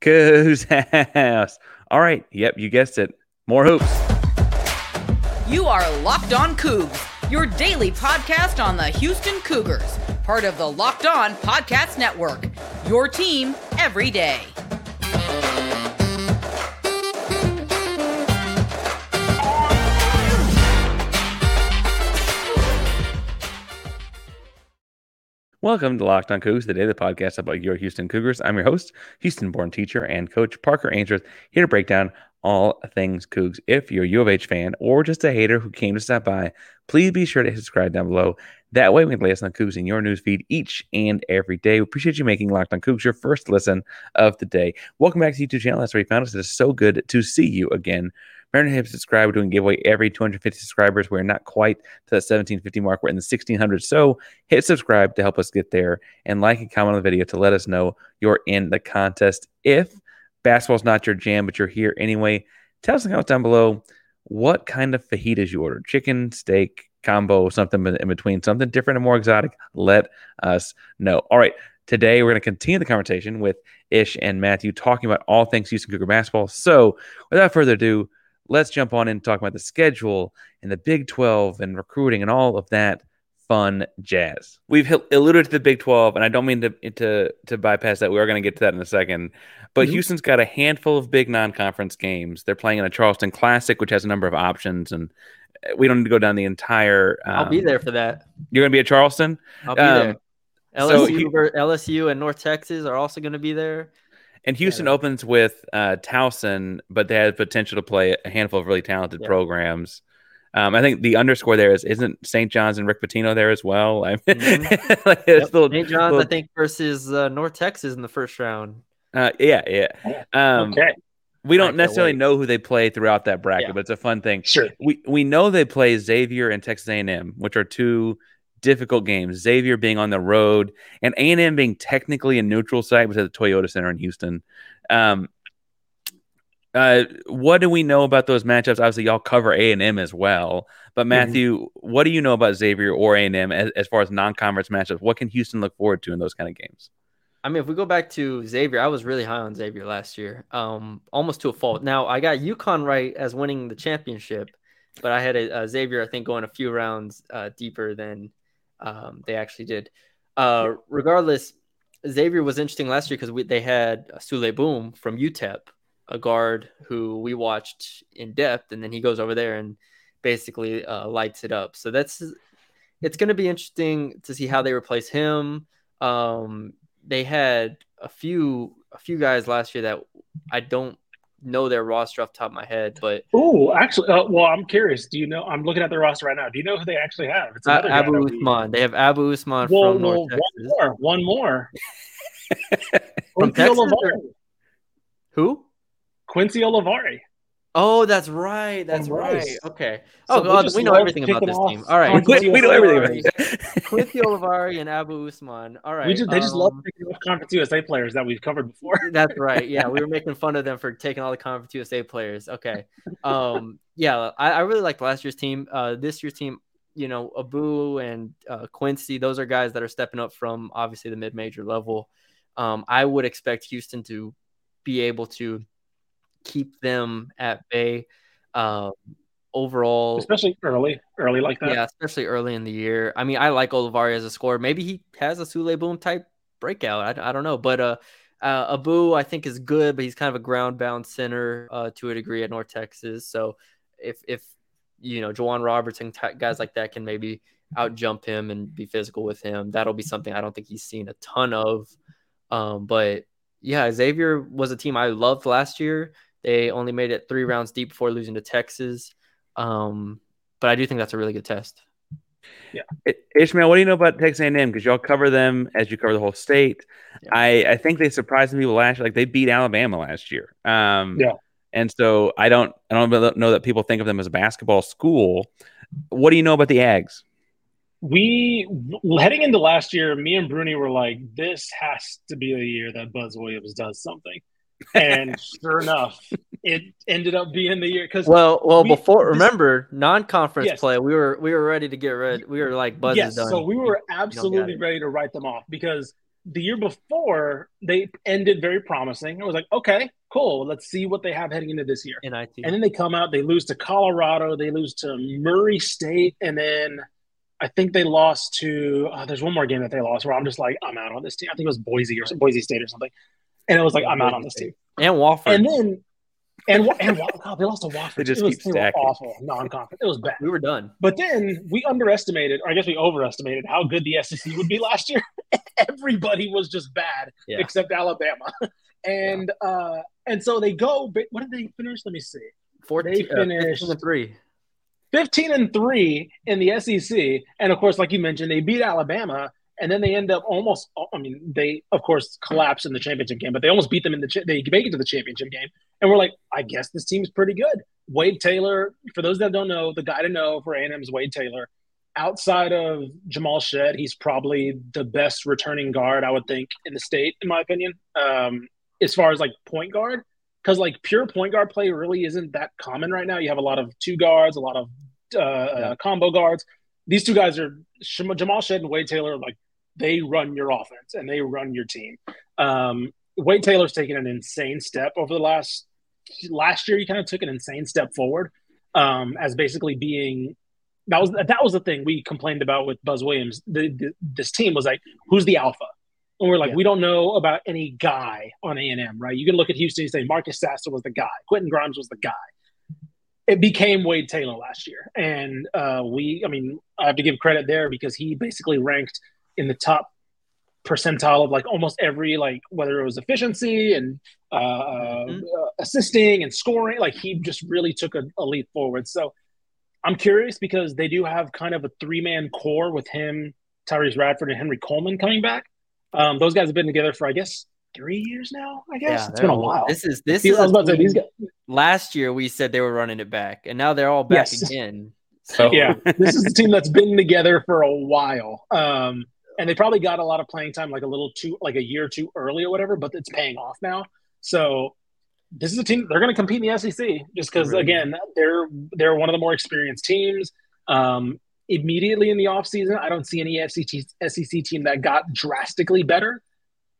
Coogs House. All right. Yep, you guessed it. More hoops. You are Locked On Coogs, your daily podcast on the Houston Cougars, part of the Locked On Podcast Network. Your team every day. Welcome to Locked On Coogs, the daily podcast about your Houston Cougars. I'm your host, Houston-born teacher and coach Parker Ainsworth, here to break down all things Coogs. If you're a U of H fan or just a hater who came to stop by, please be sure to hit subscribe down below. That way, we can us on Coogs in your newsfeed each and every day. We appreciate you making Locked On Coogs your first listen of the day. Welcome back to the YouTube channel. That's where you found us. It is so good to see you again. Hit subscribe. We're doing giveaway every 250 subscribers. We're not quite to that 1750 mark. We're in the 1600. So hit subscribe to help us get there and like and comment on the video to let us know you're in the contest. If basketball's not your jam, but you're here anyway, tell us in the comments down below what kind of fajitas you ordered chicken, steak, combo, something in between, something different and more exotic. Let us know. All right. Today, we're going to continue the conversation with Ish and Matthew talking about all things Houston Cougar basketball. So, without further ado, let's jump on in and talk about the schedule and the Big 12 and recruiting and all of that fun jazz. We've alluded to the Big 12, and I don't mean to to to bypass that. We are going to get to that in a second. But mm-hmm. Houston's got a handful of big non-conference games. They're playing in a Charleston Classic, which has a number of options, and we don't need to go down the entire. Um, I'll be there for that. You're going to be at Charleston. I'll be um, there. LSU, so, LSU and North Texas are also going to be there. And Houston yeah. opens with uh, Towson, but they have potential to play a handful of really talented yeah. programs. Um, I think the underscore there is isn't St. John's and Rick Pitino there as well. I mean, mm-hmm. like yep. little, St. John's, little... I think, versus uh, North Texas in the first round. Uh, yeah, yeah. Um, okay. We don't necessarily wait. know who they play throughout that bracket, yeah. but it's a fun thing. Sure. We we know they play Xavier and Texas A&M, which are two difficult games. Xavier being on the road and A&M being technically a neutral site, which is the Toyota Center in Houston. Um, uh, what do we know about those matchups? Obviously, y'all cover A and M as well. But mm-hmm. Matthew, mm-hmm. what do you know about Xavier or A and M as, as, far as non-conference matchups? What can Houston look forward to in those kind of games? I mean, if we go back to Xavier, I was really high on Xavier last year, um, almost to a fault. Now I got UConn right as winning the championship, but I had a, a Xavier, I think, going a few rounds uh, deeper than um, they actually did. Uh, regardless, Xavier was interesting last year because they had Souley Boum from UTEP, a guard who we watched in depth, and then he goes over there and basically uh, lights it up. So that's it's going to be interesting to see how they replace him. Um, they had a few a few guys last year that I don't know their roster off the top of my head, but oh, actually, uh, well, I'm curious. Do you know? I'm looking at their roster right now. Do you know who they actually have? It's uh, Abou Ousmane. They have Abou Ousmane well, from well, North Texas. One more. One more. from Texas. Who? Quincy Olivari. Oh, that's right. That's right. Okay. Oh, God, we know everything about this off. team. All right. We, we know everything about this. Quincy Olivari and Abou Ousmane. All right. We just, they just um, love picking off Conference USA players that we've covered before. that's right. Yeah, we were making fun of them for taking all the Conference USA players. Okay. Um. Yeah, I, I really liked last year's team. Uh, this year's team, you know, Abou and uh, Quincy, those are guys that are stepping up from obviously the mid-major level. Um, I would expect Houston to be able to keep them at bay. Um, overall, especially early, early like that. Yeah, especially early in the year. I mean, I like Olivari as a scorer. Maybe he has a Souley Boum type breakout. I, I don't know, but uh, uh, Abou I think is good, but he's kind of a ground bound center uh, to a degree at North Texas. So if if you know J'Wan Roberts and guys like that can maybe out jump him and be physical with him, that'll be something I don't think he's seen a ton of. Um, but yeah, Xavier was a team I loved last year. They only made it three rounds deep before losing to Texas. Um, but I do think that's a really good test. Yeah, Ishmael, what do you know about Texas A&M? Because y'all cover them as you cover the whole state. Yeah. I, I think they surprised people last year. Like they beat Alabama last year. Um, yeah, and so I don't I don't know that people think of them as a basketball school. What do you know about the Ags? We heading into last year, me and Bruni were like, "This has to be the year that Buzz Williams does something." And sure enough, it ended up being the year because well, well, we, before remember non-conference yes. play, we were we were ready to get rid, We were like buzzing. Yes, done. so we were absolutely ready to write them off because the year before they ended very promising. I was like, okay, cool. Let's see what they have heading into this year. NIT. And then they come out, they lose to Colorado, they lose to Murray State, and then I think they lost to. Uh, there's one more game that they lost where I'm just like, I'm out on this team. I think it was Boise or Boise State or something, and it was like, I'm out on this team. and Wofford. And then, and and God, they lost to Wofford. They just it was, keep they were stacking. awful non-conference. It was bad. we were done. But then we underestimated, or I guess we overestimated, how good the SEC would be last year. Everybody was just bad Yeah. except Alabama, and uh, and so they go. but What did they finish? Let me see. 14, They uh, 15 and three. 15 and 3 in the SEC. And of course, like you mentioned, they beat Alabama and then they end up almost, I mean, they of course collapse in the championship game, but they almost beat them in the, cha- they make it to the championship game. And we're like, I guess this team's pretty good. Wade Taylor, for those that don't know, the guy to know for A&M is Wade Taylor. Outside of Jamal Shead, he's probably the best returning guard, I would think, in the state, in my opinion, um, as far as like point guard because like pure point guard play really isn't that common right now. You have a lot of two guards, a lot of uh, uh, combo guards. These two guys are Jamal Shead and Wade Taylor. Like they run your offense and they run your team. Um, Wade Taylor's taken an insane step over the last last year. He kind of took an insane step forward um, as basically being that was that was the thing we complained about with Buzz Williams. The, the, this team was like, who's the alpha? And we're like, Yeah. we don't know about any guy on A and M, right? You can look at Houston and say Marcus Sasser was the guy, Quentin Grimes was the guy. It became Wade Taylor last year, and uh, we, I mean, I have to give credit there because he basically ranked in the top percentile of like almost every like whether it was efficiency and uh, Mhm. uh, assisting and scoring, like he just really took a, a leap forward. So I'm curious because they do have kind of a three man core with him, Tyrece Radford, and Henry Coleman coming back. Um, those guys have been together for I guess three years now. I guess Yeah, it's they're been a while. This is this I is about to say these guys. last year we said they were running it back, and now they're all back Yes. again. So Yeah, this is a team that's been together for a while. Um, and they probably got a lot of playing time, like a little too, like a year too early or whatever. But it's paying off now. So this is a team they're going to compete in the SEC just because Really? again they're they're one of the more experienced teams. Um, immediately in the offseason, I don't see any SEC SEC team that got drastically better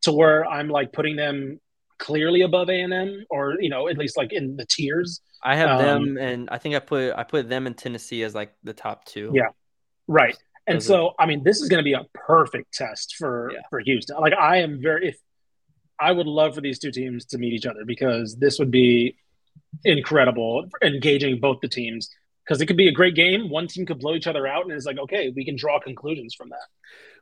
to where I'm like putting them clearly above A and M or you know at least like in the tiers. I have Um, them, and I think I put I put them in Tennessee as like the top two. Yeah. Right. And so, I mean, this is going to be a perfect test for Yeah. for Houston. Like, I am very if I would love for these two teams to meet each other because this would be incredible, engaging both the teams. Because it could be a great game. One team could blow each other out, and it's like, okay, we can draw conclusions from that.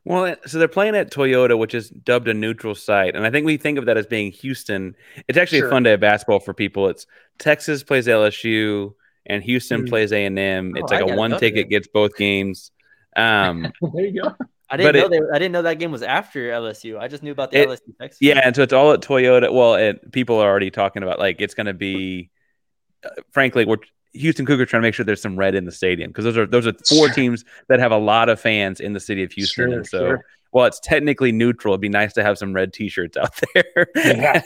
Well, so they're playing at Toyota, which is dubbed a neutral site, and I think we think of that as being Houston. It's actually Sure. a fun day of basketball for people. It's Texas plays LSU, and Houston Hmm. plays A and M. Oh, It's I like a one ticket gets both games. Um, there you go. I didn't know it- they, I didn't know that game was after LSU. I just knew about the It- LSU Texas. yeah, and so it's all at Toyota. Well, it, people are already talking about like it's going to be. Uh, frankly, we're Houston Cougars trying to make sure there's some red in the stadium because those are those are four Sure. teams that have a lot of fans in the city of Houston, Sure, and so. sure. While it's technically neutral, it'd be nice to have some red T-shirts out there. Yeah.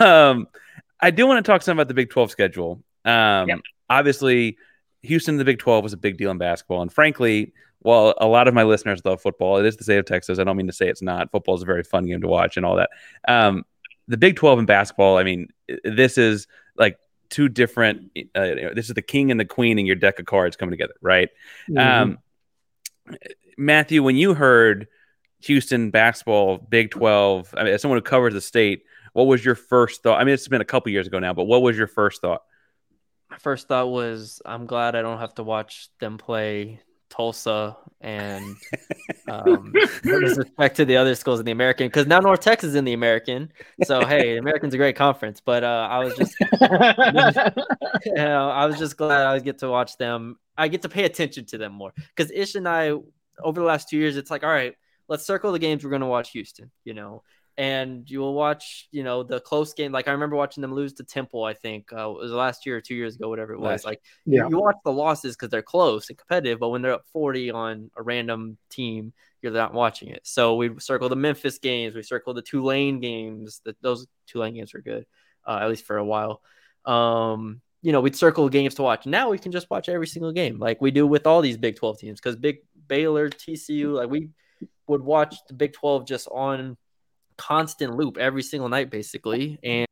um, I do want to talk some about the Big 12 schedule. Um, Yep. Obviously, Houston in the Big 12 was a big deal in basketball. And frankly, while a lot of my listeners love football, it is the state of Texas. I don't mean to say it's not. Football is a very fun game to watch and all that. Um, the Big 12 in basketball, I mean, this is like two different, uh, this is the king and the queen in your deck of cards coming together, right? Mm-hmm. Um, Matthew, when you heard Houston basketball, Big 12, I mean, as someone who covers the state, what was your first thought? I mean, it's been a couple years ago now, but what was your first thought? First thought was I'm glad I don't have to watch them play Tulsa and um, no disrespect to the other schools in the American because now North Texas is in the American. So hey, the American's a great conference. But uh, I was just you know, I was just glad I get to watch them. I get to pay attention to them more because Ish and I, over the last two years, it's like, all right, let's circle the games we're going to watch Houston, you know, and you will watch, you know, the close game. Like I remember watching them lose to Temple, I think uh, it was last year or two years ago, whatever it was. Last- Like yeah. you watch the losses because they're close and competitive, but when they're up 40 on a random team, you're not watching it. So we circle the Memphis games, we circle the Tulane games. That those Tulane games were good, uh, at least for a while. Um, you know, we'd circle games to watch. Now we can just watch every single game, like we do with all these Big 12 teams, because Big Baylor, TCU, like we would watch the Big 12 just on constant loop every single night, basically. And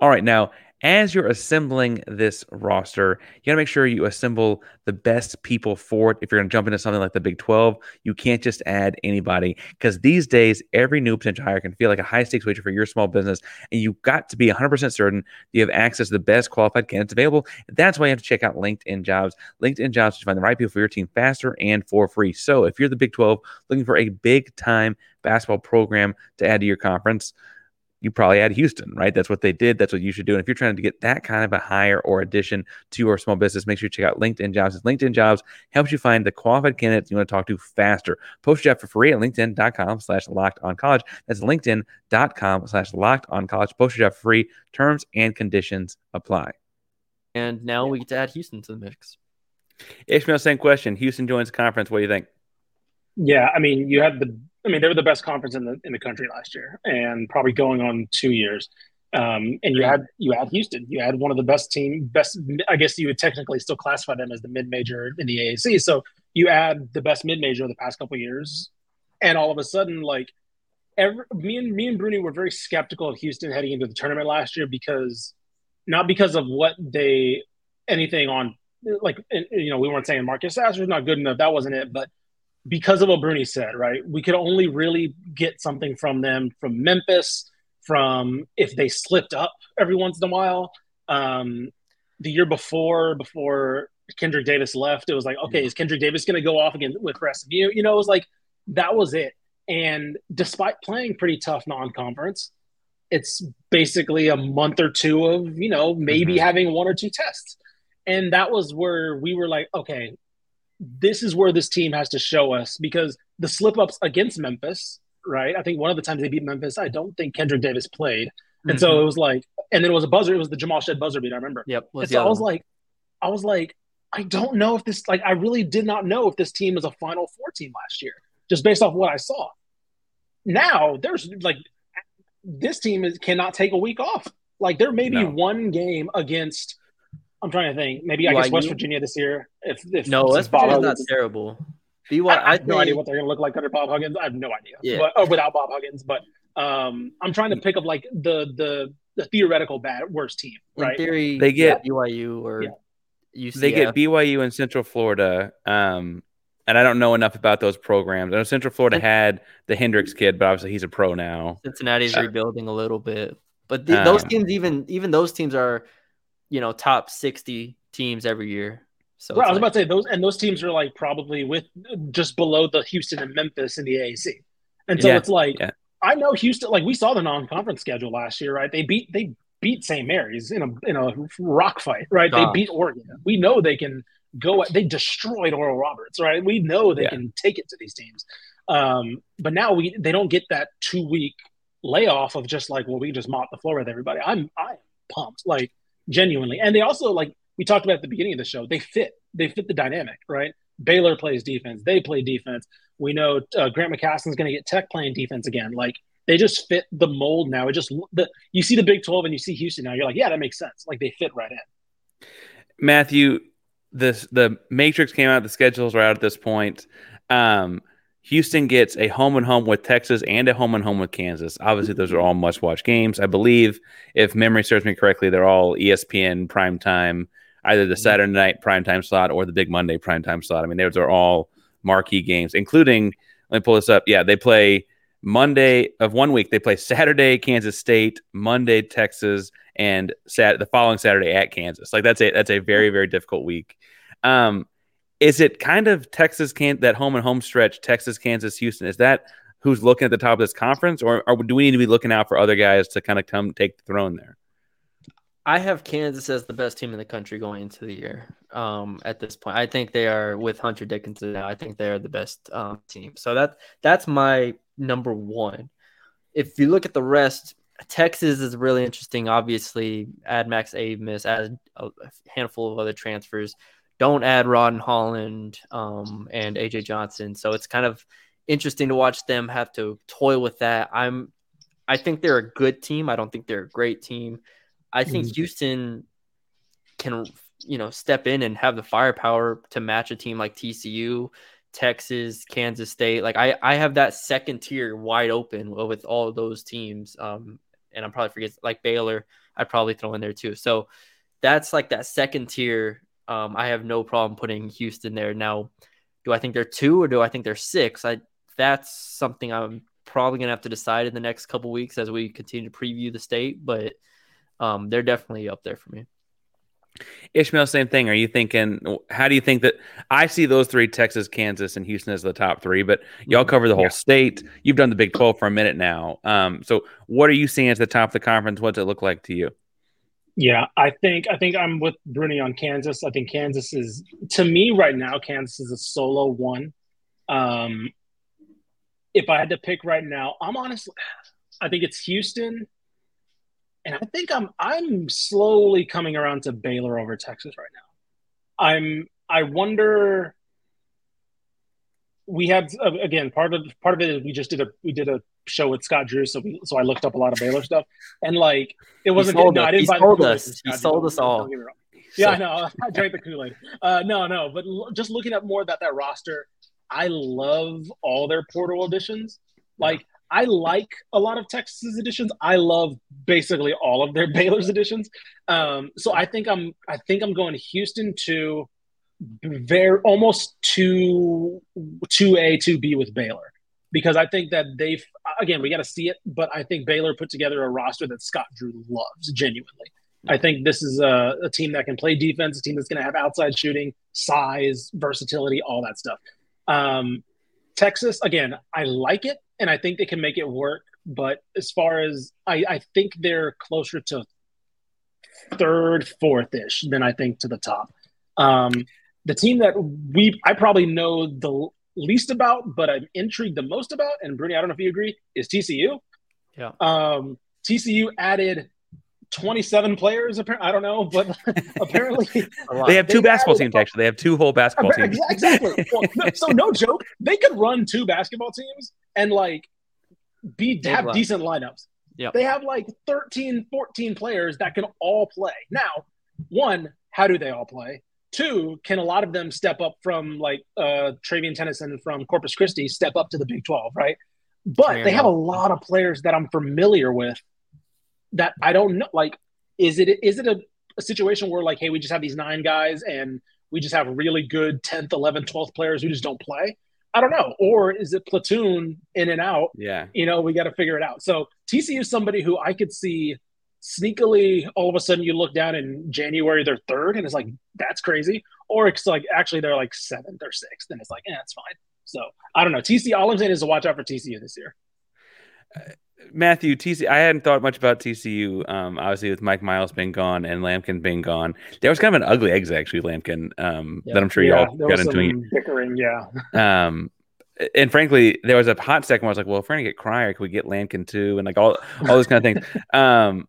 all right, now as you're assembling this roster, you got to make sure you assemble the best people for it. If you're going to jump into something like the Big 12, you can't just add anybody because these days, every new potential hire can feel like a high stakes wager for your small business. And you've got to be 100% certain you have access to the best qualified candidates available. That's why you have to check out LinkedIn Jobs. LinkedIn Jobs to find the right people for your team faster and for free. So if you're the Big 12 looking for a big time basketball program to add to your conference, you probably add Houston, right? That's what they did. That's what you should do. And if you're trying to get that kind of a hire or addition to your small business, make sure you check out LinkedIn Jobs. LinkedIn Jobs helps you find the qualified candidates you want to talk to faster. Post your job for free at LinkedIn.com slash locked on college. That's LinkedIn.com slash locked on college. Post your job for free. Terms and conditions apply. And now we get to add Houston to the mix. Ishmael, same question. Houston joins the conference. What do you think? Yeah, I mean, you have the I mean, they were the best conference in the in the country last year, and probably going on two years. Um, and you had you had Houston. You had one of the best team, best. I guess you would technically still classify them as the mid major in the AAC. So you add the best mid major of the past couple years, and all of a sudden, like every, me and me and Bruni were very skeptical of Houston heading into the tournament last year because not because of what they anything on like you know we weren't saying Marcus Sasser's not good enough. That wasn't it, but because of what Bruni said, right? We could only really get something from them from Memphis, from if they slipped up every once in a while. Um, the year before, before Kendrick Davis left, it was like, okay, is Kendrick Davis going to go off again with you? You know, it was like that was it. And despite playing pretty tough non-conference, it's basically a month or two of you know maybe mm-hmm. having one or two tests, and that was where we were like, okay, this is where this team has to show us because the slip ups against Memphis, right? I think one of the times they beat Memphis, I don't think Kendrick Davis played. And mm-hmm. so it was like, and then it was a buzzer. It was the Jamal Shead buzzer beat. I remember. Yep. And so I was one. like, I was like, I don't know if this, like, I really did not know if this team was a Final Four team last year, just based off what I saw. Now there's like, this team is cannot take a week off. Like there may be no. one game against I'm trying to think. Maybe I guess West Virginia this year. If, if no, West Virginia's not terrible. BYU, I, I have no idea what they're going to look like under Bob Huggins. I have no idea. Yeah. But, or without Bob Huggins, but um, I'm trying to pick up like the the the theoretical bad worst team. Right? In theory, they get BYU or yeah. UCF. They get BYU in Central Florida. Um, and I don't know enough about those programs. I know Central Florida had the Hendricks kid, but obviously he's a pro now. Cincinnati's uh, rebuilding a little bit, but the, uh, those teams, even even those teams are you know top 60 teams every year. So right, I was like, about to say those and those teams are like probably with just below the Houston and Memphis in the AAC. And so yeah, it's like yeah. I know Houston like we saw the non-conference schedule last year, right? They beat they beat St. Mary's in a in a rock fight, right? They beat Oregon. We know they can go they destroyed Oral Roberts, right? We know they yeah. can take it to these teams. Um, but now we they don't get that two week layoff of just like, well, we just mop the floor with everybody. I'm I'm pumped. Like genuinely. And they also like we talked about at the beginning of the show. They fit. They fit the dynamic, right? Baylor plays defense. They play defense. We know uh, Grant McCasland's going to get Tech playing defense again. Like they just fit the mold now. It just the you see the Big Twelve and you see Houston now. You're like, yeah, that makes sense. Like they fit right in. Matthew, this the Matrix came out. The schedules are out at this point. Um, Houston gets a home and home with Texas and a home and home with Kansas. Obviously, those are all must watch games. I believe, if memory serves me correctly, they're all ESPN prime time, either the mm-hmm. Saturday night prime time slot or the big Monday prime time slot. I mean, those are all marquee games, including, let me pull this up. Yeah, they play Monday of one week. They play Saturday, Kansas State, Monday, Texas, and Sat- the following Saturday at Kansas. Like that's a that's a very very difficult week. Um, is it kind of Texas can that home and home stretch, Texas, Kansas, Houston? Is that who's looking at the top of this conference, or, or do we need to be looking out for other guys to kind of come take the throne there? I have Kansas as the best team in the country going into the year. Um, at this point, I think they are with Hunter Dickinson now. I think they are the best um, team. So that that's my number one. If you look at the rest, Texas is really interesting. Obviously, add Max Abmas, add a handful of other transfers don't add Ron Holland um, and AJ Johnson. So it's kind of interesting to watch them have to toil with that. I'm, I think they're a good team. I don't think they're a great team. I think mm-hmm. Houston can, you know, step in and have the firepower to match a team like TCU, Texas, Kansas State. Like I, I have that second tier wide open with all those teams. Um, and I'm probably forget like Baylor. I'd probably throw in there too. So that's like that second tier. Um, I have no problem putting Houston there. Now, do I think they're two or do I think they're six? I that's something I'm probably gonna have to decide in the next couple weeks as we continue to preview the state. But um, they're definitely up there for me. Ishmael, same thing. Are you thinking? How do you think that? I see those three: Texas, Kansas, and Houston as the top three. But y'all mm-hmm. cover the whole yeah. state. You've done the Big Twelve for a minute now. Um, so, what are you seeing at the top of the conference? What's it look like to you? Yeah, I think I think I'm with Bruni on Kansas. I think Kansas is to me right now. Kansas is a solo one. Um, if I had to pick right now, I'm honestly, I think it's Houston, and I think I'm I'm slowly coming around to Baylor over Texas right now. I'm I wonder. We had uh, again part of part of it is we just did a we did a show with Scott Drew, so we, so I looked up a lot of Baylor stuff, and like it wasn't. He no, I didn't he sold us. He sold us all. Yeah, I know. I drank the Kool Aid. Uh, no, no, but l- just looking at more about that roster, I love all their portal additions. Like I like a lot of Texas editions. I love basically all of their Baylor's editions. Um, so I think I'm I think I'm going Houston to very almost two two A two B with Baylor because I think that they've again we got to see it, but I think Baylor put together a roster that Scott Drew loves genuinely. I think this is a, a team that can play defense, a team that's going to have outside shooting, size, versatility, all that stuff. Um, Texas, again, I like it and I think they can make it work. But as far as I, I think they're closer to third, fourth ish than I think to the top. Um, the team that we I probably know the least about, but I'm intrigued the most about, and Bruni, I don't know if you agree, is TCU. Yeah. Um, TCU added 27 players. Apparently, I don't know, but apparently they have two they basketball teams. Actually, they have two whole basketball teams. Exactly. well, no, so no joke, they could run two basketball teams and like be have decent lineups. Yeah, they have like 13, 14 players that can all play. Now, one, how do they all play? Two, can a lot of them step up from like uh Trevian Tennyson from Corpus Christi, step up to the Big 12, right? But they have a lot of players that I'm familiar with that I don't know. Like, is it is it a, a situation where like, hey, we just have these nine guys and we just have really good 10th, 11th, 12th players who just don't play? I don't know. Or is it platoon in and out? Yeah. You know, we got to figure it out. So TCU is somebody who I could see sneakily all of a sudden you look down in January they're third and it's like that's crazy. Or it's like actually they're like seventh or sixth and it's like, yeah, it's fine. So I don't know. TCU all I'm saying is to watch out for TCU this year. Uh, Matthew, TC, I hadn't thought much about TCU. Um, obviously, with Mike Miles being gone and Lampkin being gone, there was kind of an ugly exit actually. Lampkin, um, yeah. that I'm sure yeah, y'all got into. Bickering, yeah. Um, and frankly, there was a hot second where I was like, "Well, if we're gonna get Cryer, could we get Lampkin too?" And like all all those kind of things. Um,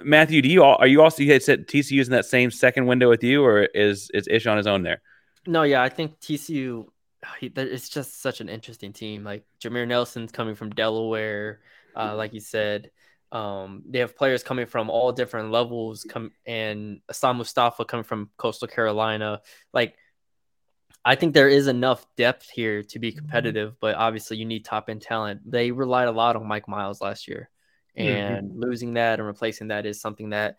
Matthew, do you all are you also you had said TCU's in that same second window with you, or is is Ish on his own there? No, yeah, I think TCU. It's just such an interesting team. Like Jameer Nelson's coming from Delaware uh, like you said. Um, they have players coming from all different levels, come and Hassan Mustafa coming from Coastal Carolina. Like, I think there is enough depth here to be competitive, but obviously you need top end talent. They relied a lot on Mike Miles last year, and mm-hmm. losing that and replacing that is something that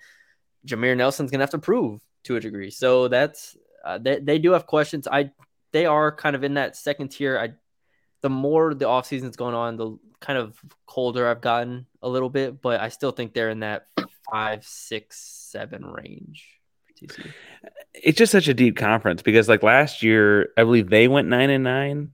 Jameer Nelson's gonna have to prove to a degree. So that's uh, they they do have questions. I they are kind of in that second tier. I the more the off season's going on, the kind of colder I've gotten a little bit, but I still think they're in that five, six, seven range. It's just such a deep conference because like last year, I believe they went nine and nine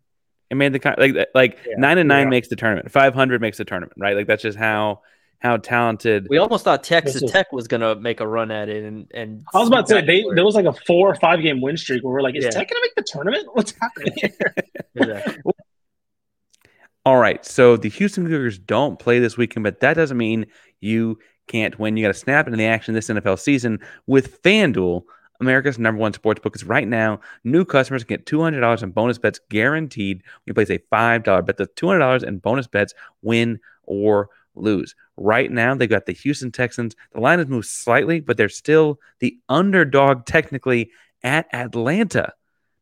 and made the like like yeah. nine and nine yeah. makes the tournament. Five hundred makes the tournament, right? Like that's just how how talented. We almost thought Texas is, Tech was gonna make a run at it, and and I was about to say they, there was like a four or five game win streak where we're like, is yeah. Tech gonna make the tournament? What's happening here? exactly. All right. So the Houston Cougars don't play this weekend, but that doesn't mean you can't win. You got to snap into the action this NFL season with FanDuel, America's number one sports book. Because right now, new customers get $200 in bonus bets guaranteed when you place a $5 bet. The $200 in bonus bets win or lose. Right now, they've got the Houston Texans. The line has moved slightly, but they're still the underdog technically at Atlanta.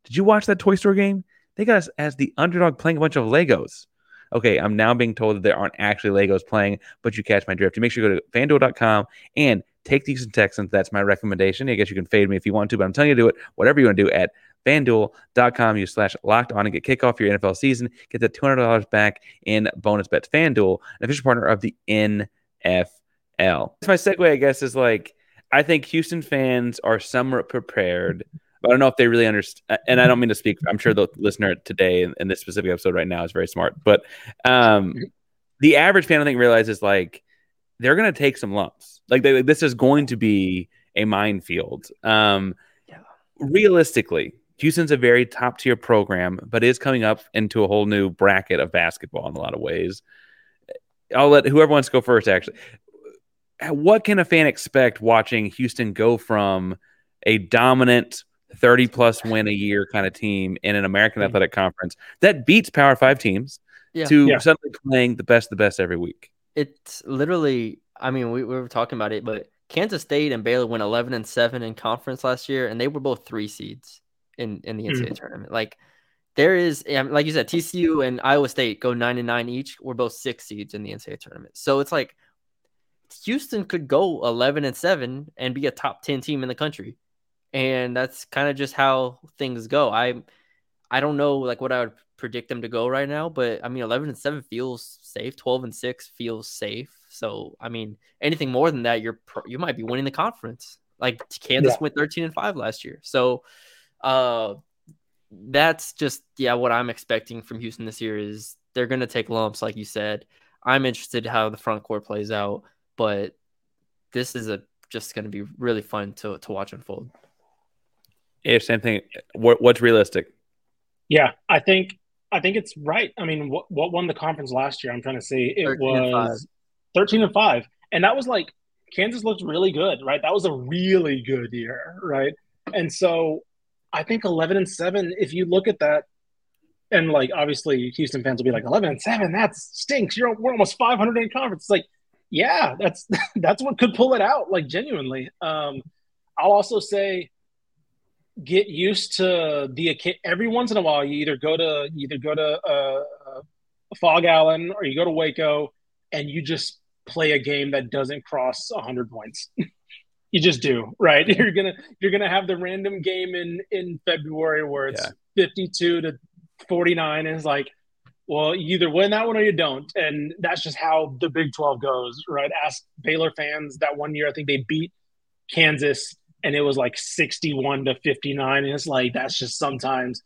Did you watch that Toy Store game? They got us as the underdog playing a bunch of Legos. Okay, I'm now being told that there aren't actually Legos playing, but you catch my drift. You make sure you go to fanduel.com and take these Texans. That's my recommendation. I guess you can fade me if you want to, but I'm telling you to do it. Whatever you want to do at fanduel.com, you slash locked on and get kick off your NFL season. Get that $200 back in bonus bets. Fanduel, an official partner of the NFL. That's my segue, I guess, is like, I think Houston fans are somewhat prepared but I don't know if they really understand. And I don't mean to speak. I'm sure the listener today in, in this specific episode right now is very smart. But um, the average fan, I think, realizes like they're going to take some lumps. Like, they, like, this is going to be a minefield. Um, yeah. Realistically, Houston's a very top tier program, but is coming up into a whole new bracket of basketball in a lot of ways. I'll let whoever wants to go first. Actually, what can a fan expect watching Houston go from a dominant 30 plus win a year kind of team in an American mm-hmm. Athletic Conference that beats Power Five teams yeah. to yeah. suddenly playing the best, the best every week. It's literally, I mean, we, we were talking about it, but Kansas State and Baylor went 11 and 7 in conference last year, and they were both three seeds in, in the NCAA mm-hmm. tournament. Like, there is, like you said, TCU and Iowa State go 9 and 9 each. We're both six seeds in the NCAA tournament. So it's like Houston could go 11 and 7 and be a top 10 team in the country and that's kind of just how things go. I I don't know like what I would predict them to go right now, but I mean 11 and 7 feels safe, 12 and 6 feels safe. So, I mean, anything more than that, you're pro- you might be winning the conference. Like Kansas yeah. went 13 and 5 last year. So, uh that's just yeah, what I'm expecting from Houston this year is they're going to take lumps like you said. I'm interested how the front court plays out, but this is a just going to be really fun to to watch unfold. Yeah, same thing. What, what's realistic? Yeah, I think I think it's right. I mean, what what won the conference last year? I'm trying to say it 13 was and 13 and five, and that was like Kansas looked really good, right? That was a really good year, right? And so I think 11 and seven. If you look at that, and like obviously Houston fans will be like 11 and seven, that stinks. You're we're almost 500 in conference. It's like, yeah, that's that's what could pull it out, like genuinely. Um, I'll also say get used to the every once in a while you either go to either go to uh, uh, Phog Allen or you go to Waco and you just play a game that doesn't cross 100 points. you just do, right? You're going to you're to have the random game in in February where it's yeah. 52 to 49 and it's like well, you either win that one or you don't. And that's just how the Big 12 goes, right? Ask Baylor fans that one year, I think they beat Kansas and it was like 61 to 59 and it's like that's just sometimes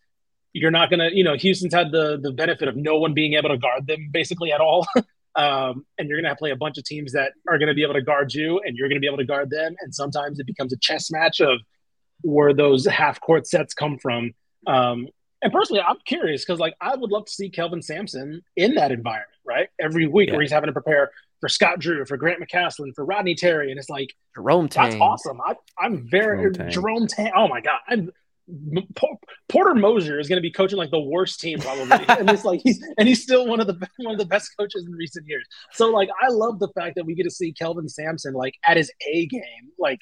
you're not gonna you know houston's had the the benefit of no one being able to guard them basically at all um, and you're gonna have to play a bunch of teams that are gonna be able to guard you and you're gonna be able to guard them and sometimes it becomes a chess match of where those half court sets come from um, and personally i'm curious because like i would love to see kelvin sampson in that environment right every week yeah. where he's having to prepare for Scott Drew, for Grant McCasland, for Rodney Terry, and it's like Jerome Tang. That's awesome. I, am very Jerome Tang. Jerome Tang. Oh my god, I'm, Porter Moser is going to be coaching like the worst team probably, and it's like he's and he's still one of the one of the best coaches in recent years. So like I love the fact that we get to see Kelvin Sampson like at his A game, like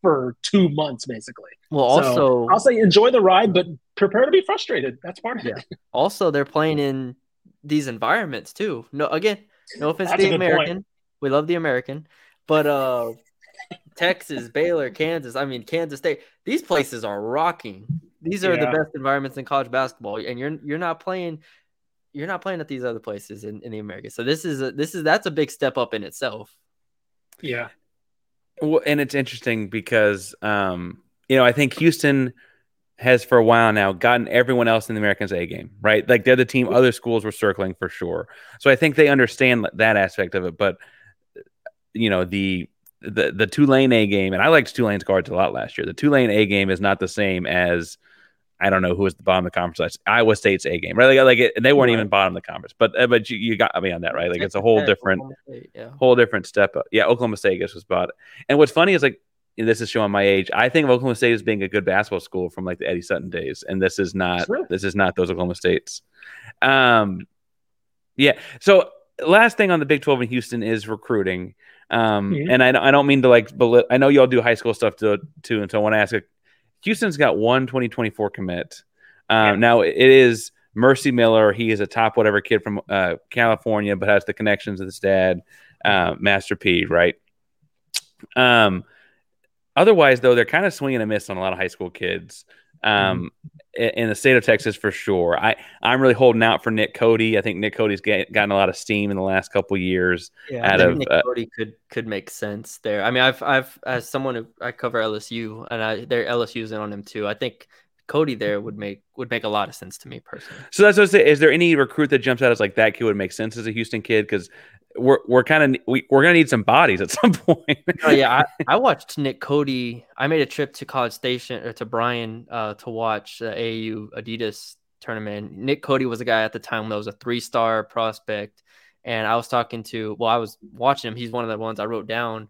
for two months basically. Well, also so I'll say enjoy the ride, but prepare to be frustrated. That's part of yeah. it. Also, they're playing in these environments too. No, again, no offense That's to the American. Point. We love the American. But uh Texas, Baylor, Kansas, I mean Kansas State, these places are rocking. These are yeah. the best environments in college basketball. And you're you're not playing you're not playing at these other places in, in the Americas. So this is a, this is that's a big step up in itself. Yeah. Well, and it's interesting because um, you know, I think Houston has for a while now gotten everyone else in the Americans A game, right? Like they're the team other schools were circling for sure. So I think they understand that aspect of it. But you know, the the the Tulane A game, and I liked Tulane's guards a lot last year. The Tulane A game is not the same as I don't know who was the bottom of the conference. Iowa State's A game, right? Like, like it, they weren't right. even bottom of the conference, but uh, but you, you got me on that, right? Like it's a whole different, State, yeah. whole different step. Up. Yeah, Oklahoma State I guess was bottom. And what's funny is like this is showing my age. I think of Oklahoma State as being a good basketball school from like the Eddie Sutton days, and this is not sure. this is not those Oklahoma States. Um, yeah. So last thing on the Big Twelve in Houston is recruiting. Um, mm-hmm. and I, I don't mean to like, but I know y'all do high school stuff too, too. And so I want to ask, it Houston's got one 2024 commit. Um, yeah. Now it is Mercy Miller, he is a top whatever kid from uh, California, but has the connections with his dad, uh, Master P, right? Um, otherwise, though, they're kind of swinging a miss on a lot of high school kids. Um, mm-hmm. in the state of Texas for sure. I I'm really holding out for Nick Cody. I think Nick Cody's get, gotten a lot of steam in the last couple years. Yeah, out of Nick uh, Cody could could make sense there. I mean, I've I've as someone who I cover LSU and I their LSU's in on him too. I think Cody there would make would make a lot of sense to me personally. So that's what I say. Is there any recruit that jumps out as like that kid would make sense as a Houston kid? Because we're we're kind of we, we're gonna need some bodies at some point. oh yeah, I, I, watched Nick Cody. I made a trip to College Station or to Bryan uh, to watch the AAU Adidas tournament. Nick Cody was a guy at the time that was a three star prospect, and I was talking to well, I was watching him. He's one of the ones I wrote down,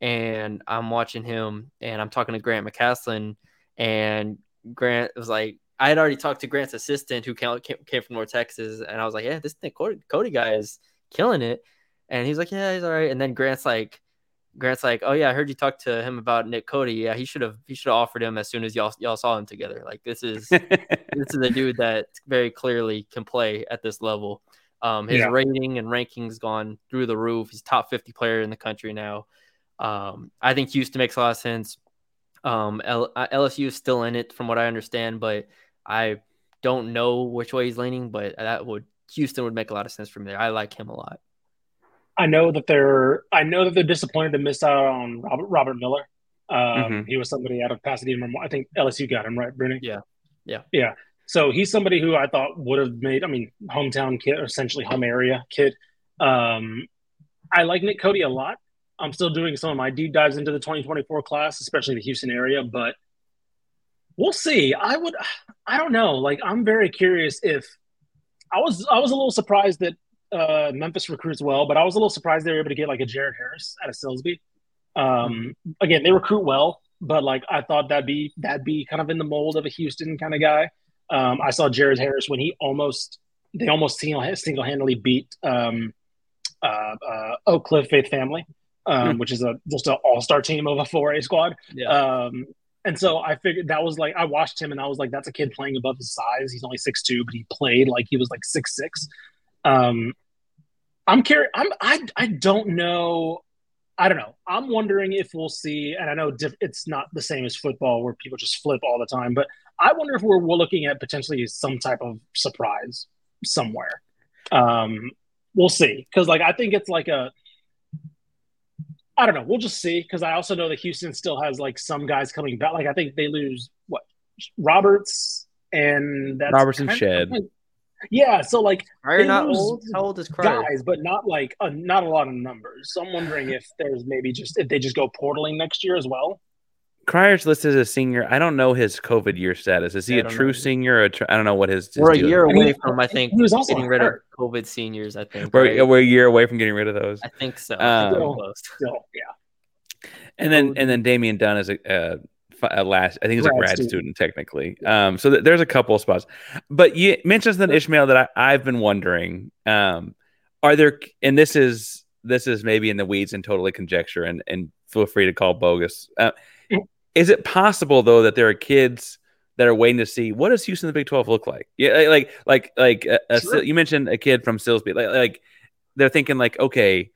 and I'm watching him, and I'm talking to Grant McCasland, and Grant was like, I had already talked to Grant's assistant who came, came from North Texas, and I was like, yeah, this Nick Cody, Cody guy is killing it. And he's like, yeah, he's all right. And then Grant's like, Grant's like, oh yeah, I heard you talk to him about Nick Cody. Yeah, he should have he should have offered him as soon as y'all y'all saw him together. Like this is this is a dude that very clearly can play at this level. Um, his yeah. rating and rankings gone through the roof. He's top 50 player in the country now. Um, I think Houston makes a lot of sense. Um, L- uh, LSU is still in it from what I understand, but I don't know which way he's leaning. But that would Houston would make a lot of sense for me. I like him a lot. I know that they're I know that they're disappointed to miss out on Robert Robert Miller. Um, mm-hmm. He was somebody out of Pasadena. I think LSU got him right, Bruni. Yeah, yeah, yeah. So he's somebody who I thought would have made. I mean, hometown kid, essentially home area kid. Um, I like Nick Cody a lot. I'm still doing some of my deep dives into the 2024 class, especially the Houston area, but we'll see. I would, I don't know. Like, I'm very curious if I was, I was a little surprised that uh, Memphis recruits well, but I was a little surprised they were able to get like a Jared Harris out of Silsbee. Um. Again, they recruit well, but like I thought that'd be that'd be kind of in the mold of a Houston kind of guy. Um, I saw Jared Harris when he almost they almost single handedly beat um, uh, uh, Oak Cliff Faith Family um, hmm. which is a just an all star team of a 4A squad. Yeah. Um, and so I figured that was like I watched him and I was like, that's a kid playing above his size. He's only six two, but he played like he was like six six. Um, I'm curious. I'm I I don't know. I don't know. I'm wondering if we'll see, and I know diff- it's not the same as football where people just flip all the time, but I wonder if we're, we're looking at potentially some type of surprise somewhere. Um, we'll see, because like I think it's like a I don't know. We'll just see because I also know that Houston still has like some guys coming back. Like I think they lose what Roberts and that's Roberts and Shead. Of, yeah, so like are not old. How old is Cryer? Guys, but not like a, not a lot of numbers. So I'm wondering if there's maybe just if they just go portaling next year as well. Cryer's listed as a senior. I don't know his COVID year status. Is he a true know. senior? Or tr- I don't know what his. his we're a year away from, I think, he was also getting rid of COVID seniors. I think we're, right? we're a year away from getting rid of those. I think so. Um, still, still, yeah. And then and then Damian Dunn is a, a, a last. I think he's grad a grad student, student technically. Um, so th- there's a couple of spots, but you mentioned something Ishmael that I, I've been wondering. Um, are there? And this is this is maybe in the weeds and totally conjecture, and and feel free to call bogus. Uh, is it possible though that there are kids that are waiting to see what does Houston the Big Twelve look like? Yeah, like like like a, a, sure. you mentioned a kid from Silsbee, like like they're thinking like, okay,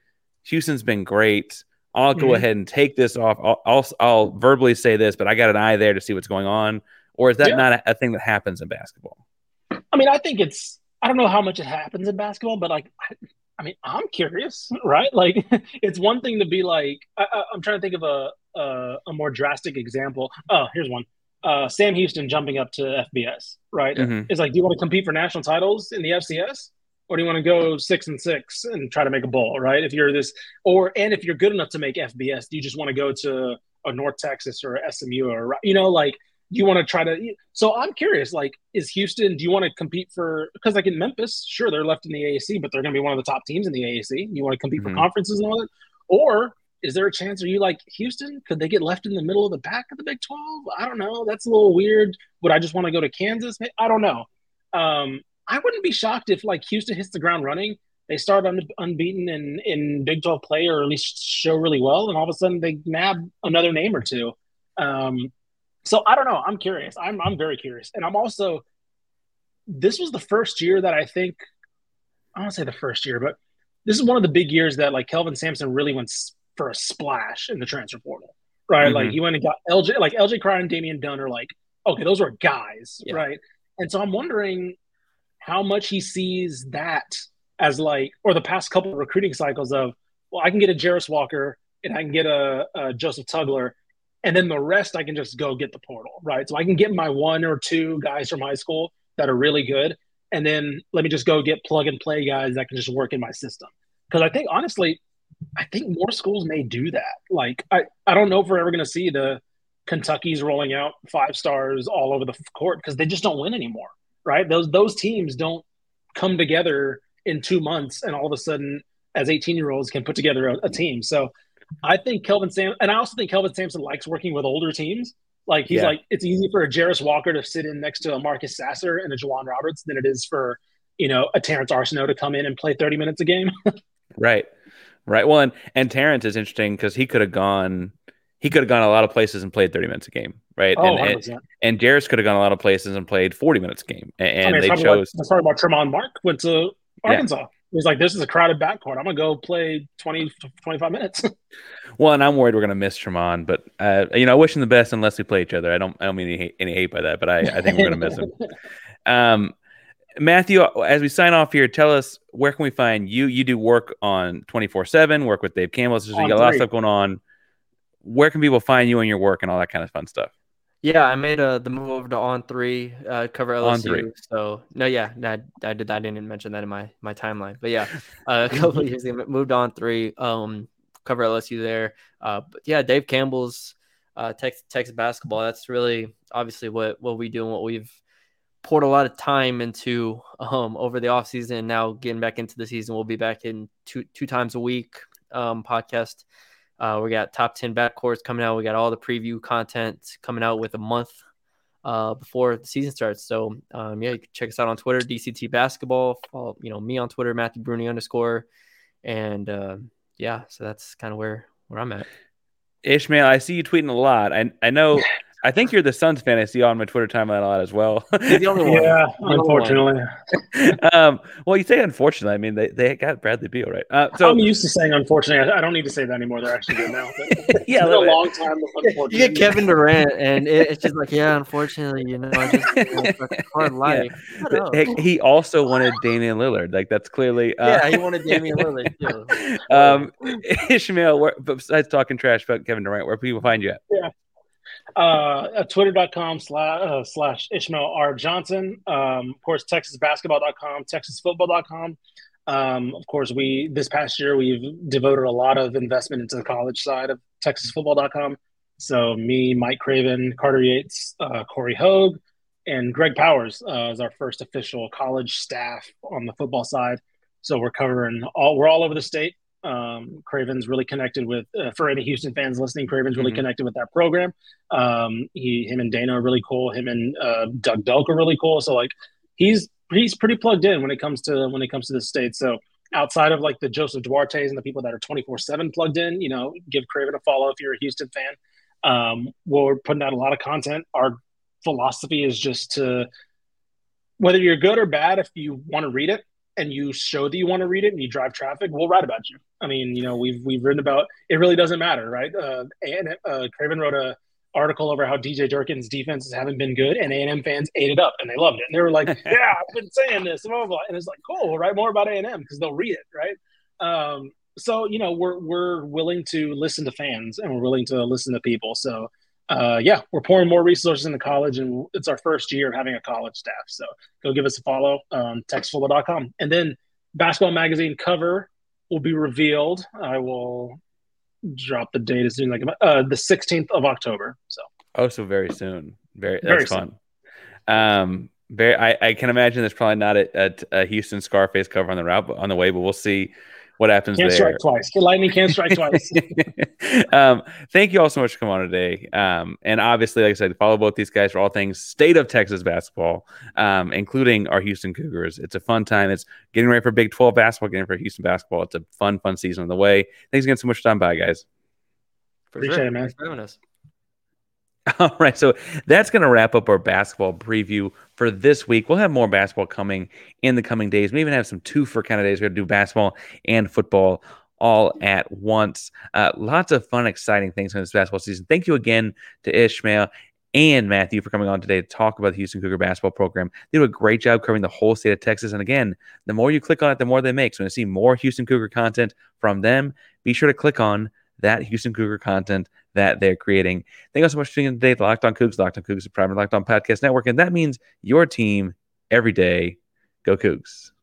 Houston's been great. I'll go mm-hmm. ahead and take this off. I'll, I'll, I'll verbally say this, but I got an eye there to see what's going on. Or is that yeah. not a, a, thing that happens in basketball? I mean, I think it's. I don't know how much it happens in basketball, but like, I, mean, I'm curious, right? Like, it's one thing to be like, I, am trying to think of a, a, a more drastic example. Oh, here's one. Uh, Sam Houston jumping up to FBS, right? Mm-hmm. It's like, do you want to compete for national titles in the FCS, or do you want to go six and six and try to make a bowl, right? If you're this, or and if you're good enough to make FBS, do you just want to go to a North Texas or SMU or you know, like you want to try to so i'm curious like is houston do you want to compete for because like in memphis sure they're left in the aac but they're going to be one of the top teams in the aac you want to compete mm-hmm. for conferences and all that? Or is there a chance are you like houston? Could they get left in the middle of the pack of the big 12 i don't know that's a little weird. Would i just want to go to kansas? I don't know. Um, i wouldn't be shocked if like houston hits the ground running they start un- unbeaten in, in big 12 play or at least show really well and all of a sudden they nab another name or two. Um, so I don't know. I'm curious. I'm I'm very curious, and I'm also this was the first year that I think I don't say the first year, but this is one of the big years that like Kelvin Sampson really went for a splash in the transfer portal, right? Mm-hmm. Like he went and got LJ, like LJ Cryer and Damian Dunn are like, okay, those were guys, yeah. right? And so I'm wondering how much he sees that as like, or the past couple of recruiting cycles of, well, I can get a Jarace Walker and I can get a, a Joseph Tugler, and then the rest I can just go get the portal, right? So I can get my one or two guys from high school that are really good, and then let me just go get plug and play guys that can just work in my system. Because I think honestly, I think more schools may do that. Like I, I don't know if we're ever going to see the Kentucky's rolling out five stars all over the court because they just don't win anymore, right? Those those teams don't come together in two months and all of a sudden, as 18 year olds, can put together a, a team. So I think Kelvin Sam, and I also think Kelvin Sampson likes working with older teams. Like he's yeah. like, it's easy for a Jarace Walker to sit in next to a Marcus Sasser and a J'Wan Roberts than it is for you know a Terrence Arceneaux to come in and play 30 minutes a game. right, right. Well, and, and Terrence is interesting because he could have gone. He could have gone a lot of places and played 30 minutes a game, right? Oh, and, and, and Jarace could have gone a lot of places and played 40 minutes a game. And, and I mean, they chose. About, talking about Tramon Mark went to Arkansas. Yeah. He's like, this is a crowded backcourt. I'm going to go play 20, 25 minutes. well, and I'm worried we're going to miss Tramon, but, uh, you know, I wish him the best unless we play each other. I don't, I don't mean any hate, any hate by that, but I, I think we're going to miss him. Um, Matthew, as we sign off here, tell us where can we find you? You do work on 24 7, work with Dave Campbell. So you got a lot of stuff going on. Where can people find you and your work and all that kind of fun stuff? Yeah, I made uh, the move over to On Three, uh, cover LSU. On three. So no, yeah, no, I, did. I didn't mention that in my my timeline, but yeah, uh, a couple years ago, moved on three. Um, cover LSU there. Uh, but yeah, Dave Campbell's uh, Texas, basketball. That's really obviously what what we do and what we've poured a lot of time into um over the off season. Now getting back into the season, we'll be back in two two times a week um podcast uh, we got top 10 backcourts coming out. We got all the preview content coming out with a month uh, before the season starts. So, um, yeah, you can check us out on Twitter, DCT Basketball. Follow, you know, me on Twitter, Matthew Bruni underscore. And uh, yeah, so that's kind of where, where I'm at. Ishmael, I see you tweeting a lot. I, I know I think you're the Suns fan. I see on my Twitter timeline a lot as well. The only one. Yeah, unfortunately. um, well, you say unfortunately. I mean, they, they got Bradley Beal, right? Uh, so I'm used to saying unfortunately. I, don't need to say that anymore. They're actually good now. yeah, a long time. You get Kevin Durant, and it, it's just like, yeah, unfortunately, you know, I just you know, hard life. Yeah. He also wanted Damian Lillard. Like that's clearly. Uh, yeah, he wanted Damian Lillard too. um, Ishmael, where, besides talking trash about Kevin Durant, where people find you at? Yeah uh, twitter.com slash, uh, slash Ishmael R. Johnson. Um, of course, texasbasketball.com, texasfootball.com. Um, of course, we this past year we've devoted a lot of investment into the college side of texasfootball.com. So me, Mike Craven, Carter Yates, uh, Corey Hogue, and Greg Powers uh, is our first official college staff on the football side. So we're covering all we're all over the state. Um, Craven's really connected with, uh, for any Houston fans listening, Craven's really mm-hmm. connected with that program. Um, he, him and Dana are really cool. Him and uh, Doug Delk are really cool. So like, he's he's pretty plugged in when it comes to when it comes to the state. So outside of like the Joseph Duarte's and the people that are twenty four seven plugged in, you know, give Craven a follow if you're a Houston fan. Um, we're putting out a lot of content. Our philosophy is just to whether you're good or bad, if you want to read it, and you show that you want to read it and you drive traffic, we'll write about you. I mean, you know, we've we've written about it. Really doesn't matter, right? Uh, and uh, Craven wrote a article over how DJ Durkin's defenses haven't been good, and A and M fans ate it up and they loved it. And they were like, "Yeah, I've been saying this," blah blah. blah. And it's like, "Cool, we'll write more about A and M because they'll read it, right?" Um, so you know, we're we're willing to listen to fans and we're willing to listen to people. So uh, yeah, we're pouring more resources into college, and it's our first year of having a college staff. So go give us a follow on texasfootball.com. And then basketball magazine cover will be revealed. I will drop the date as soon as I can. Uh, the 16th of October. So oh, so very soon. Very that's very fun. Soon. Um, very. I, I can imagine there's probably not a, a, a Houston Scarface cover on the route on the way, but we'll see what happens can't there. strike twice. The lightning can't strike twice. um, thank you all so much for coming on today. Um, and obviously, like I said, follow both these guys for all things state of Texas basketball, um, including our Houston Cougars. It's a fun time. It's getting ready for Big 12 basketball, getting ready for Houston basketball. It's a fun, fun season on the way. Thanks again so much for time. by, guys. For Appreciate sure. it, man. Thanks for having us. All right, so that's going to wrap up our basketball preview for this week. We'll have more basketball coming in the coming days. We even have some two for kind of days. We're going to do basketball and football all at once. Uh, lots of fun, exciting things in this basketball season. Thank you again to Ishmael and Matthew for coming on today to talk about the Houston Cougar basketball program. They do a great job covering the whole state of Texas. And again, the more you click on it, the more they make. So you see more Houston Cougar content from them, be sure to click on that Houston Cougar content that they're creating. Thank you so much for tuning in today. The Locked On Coogs, Locked On Coogs, the primary Locked On Podcast Network. And that means your team every day. Go Coogs.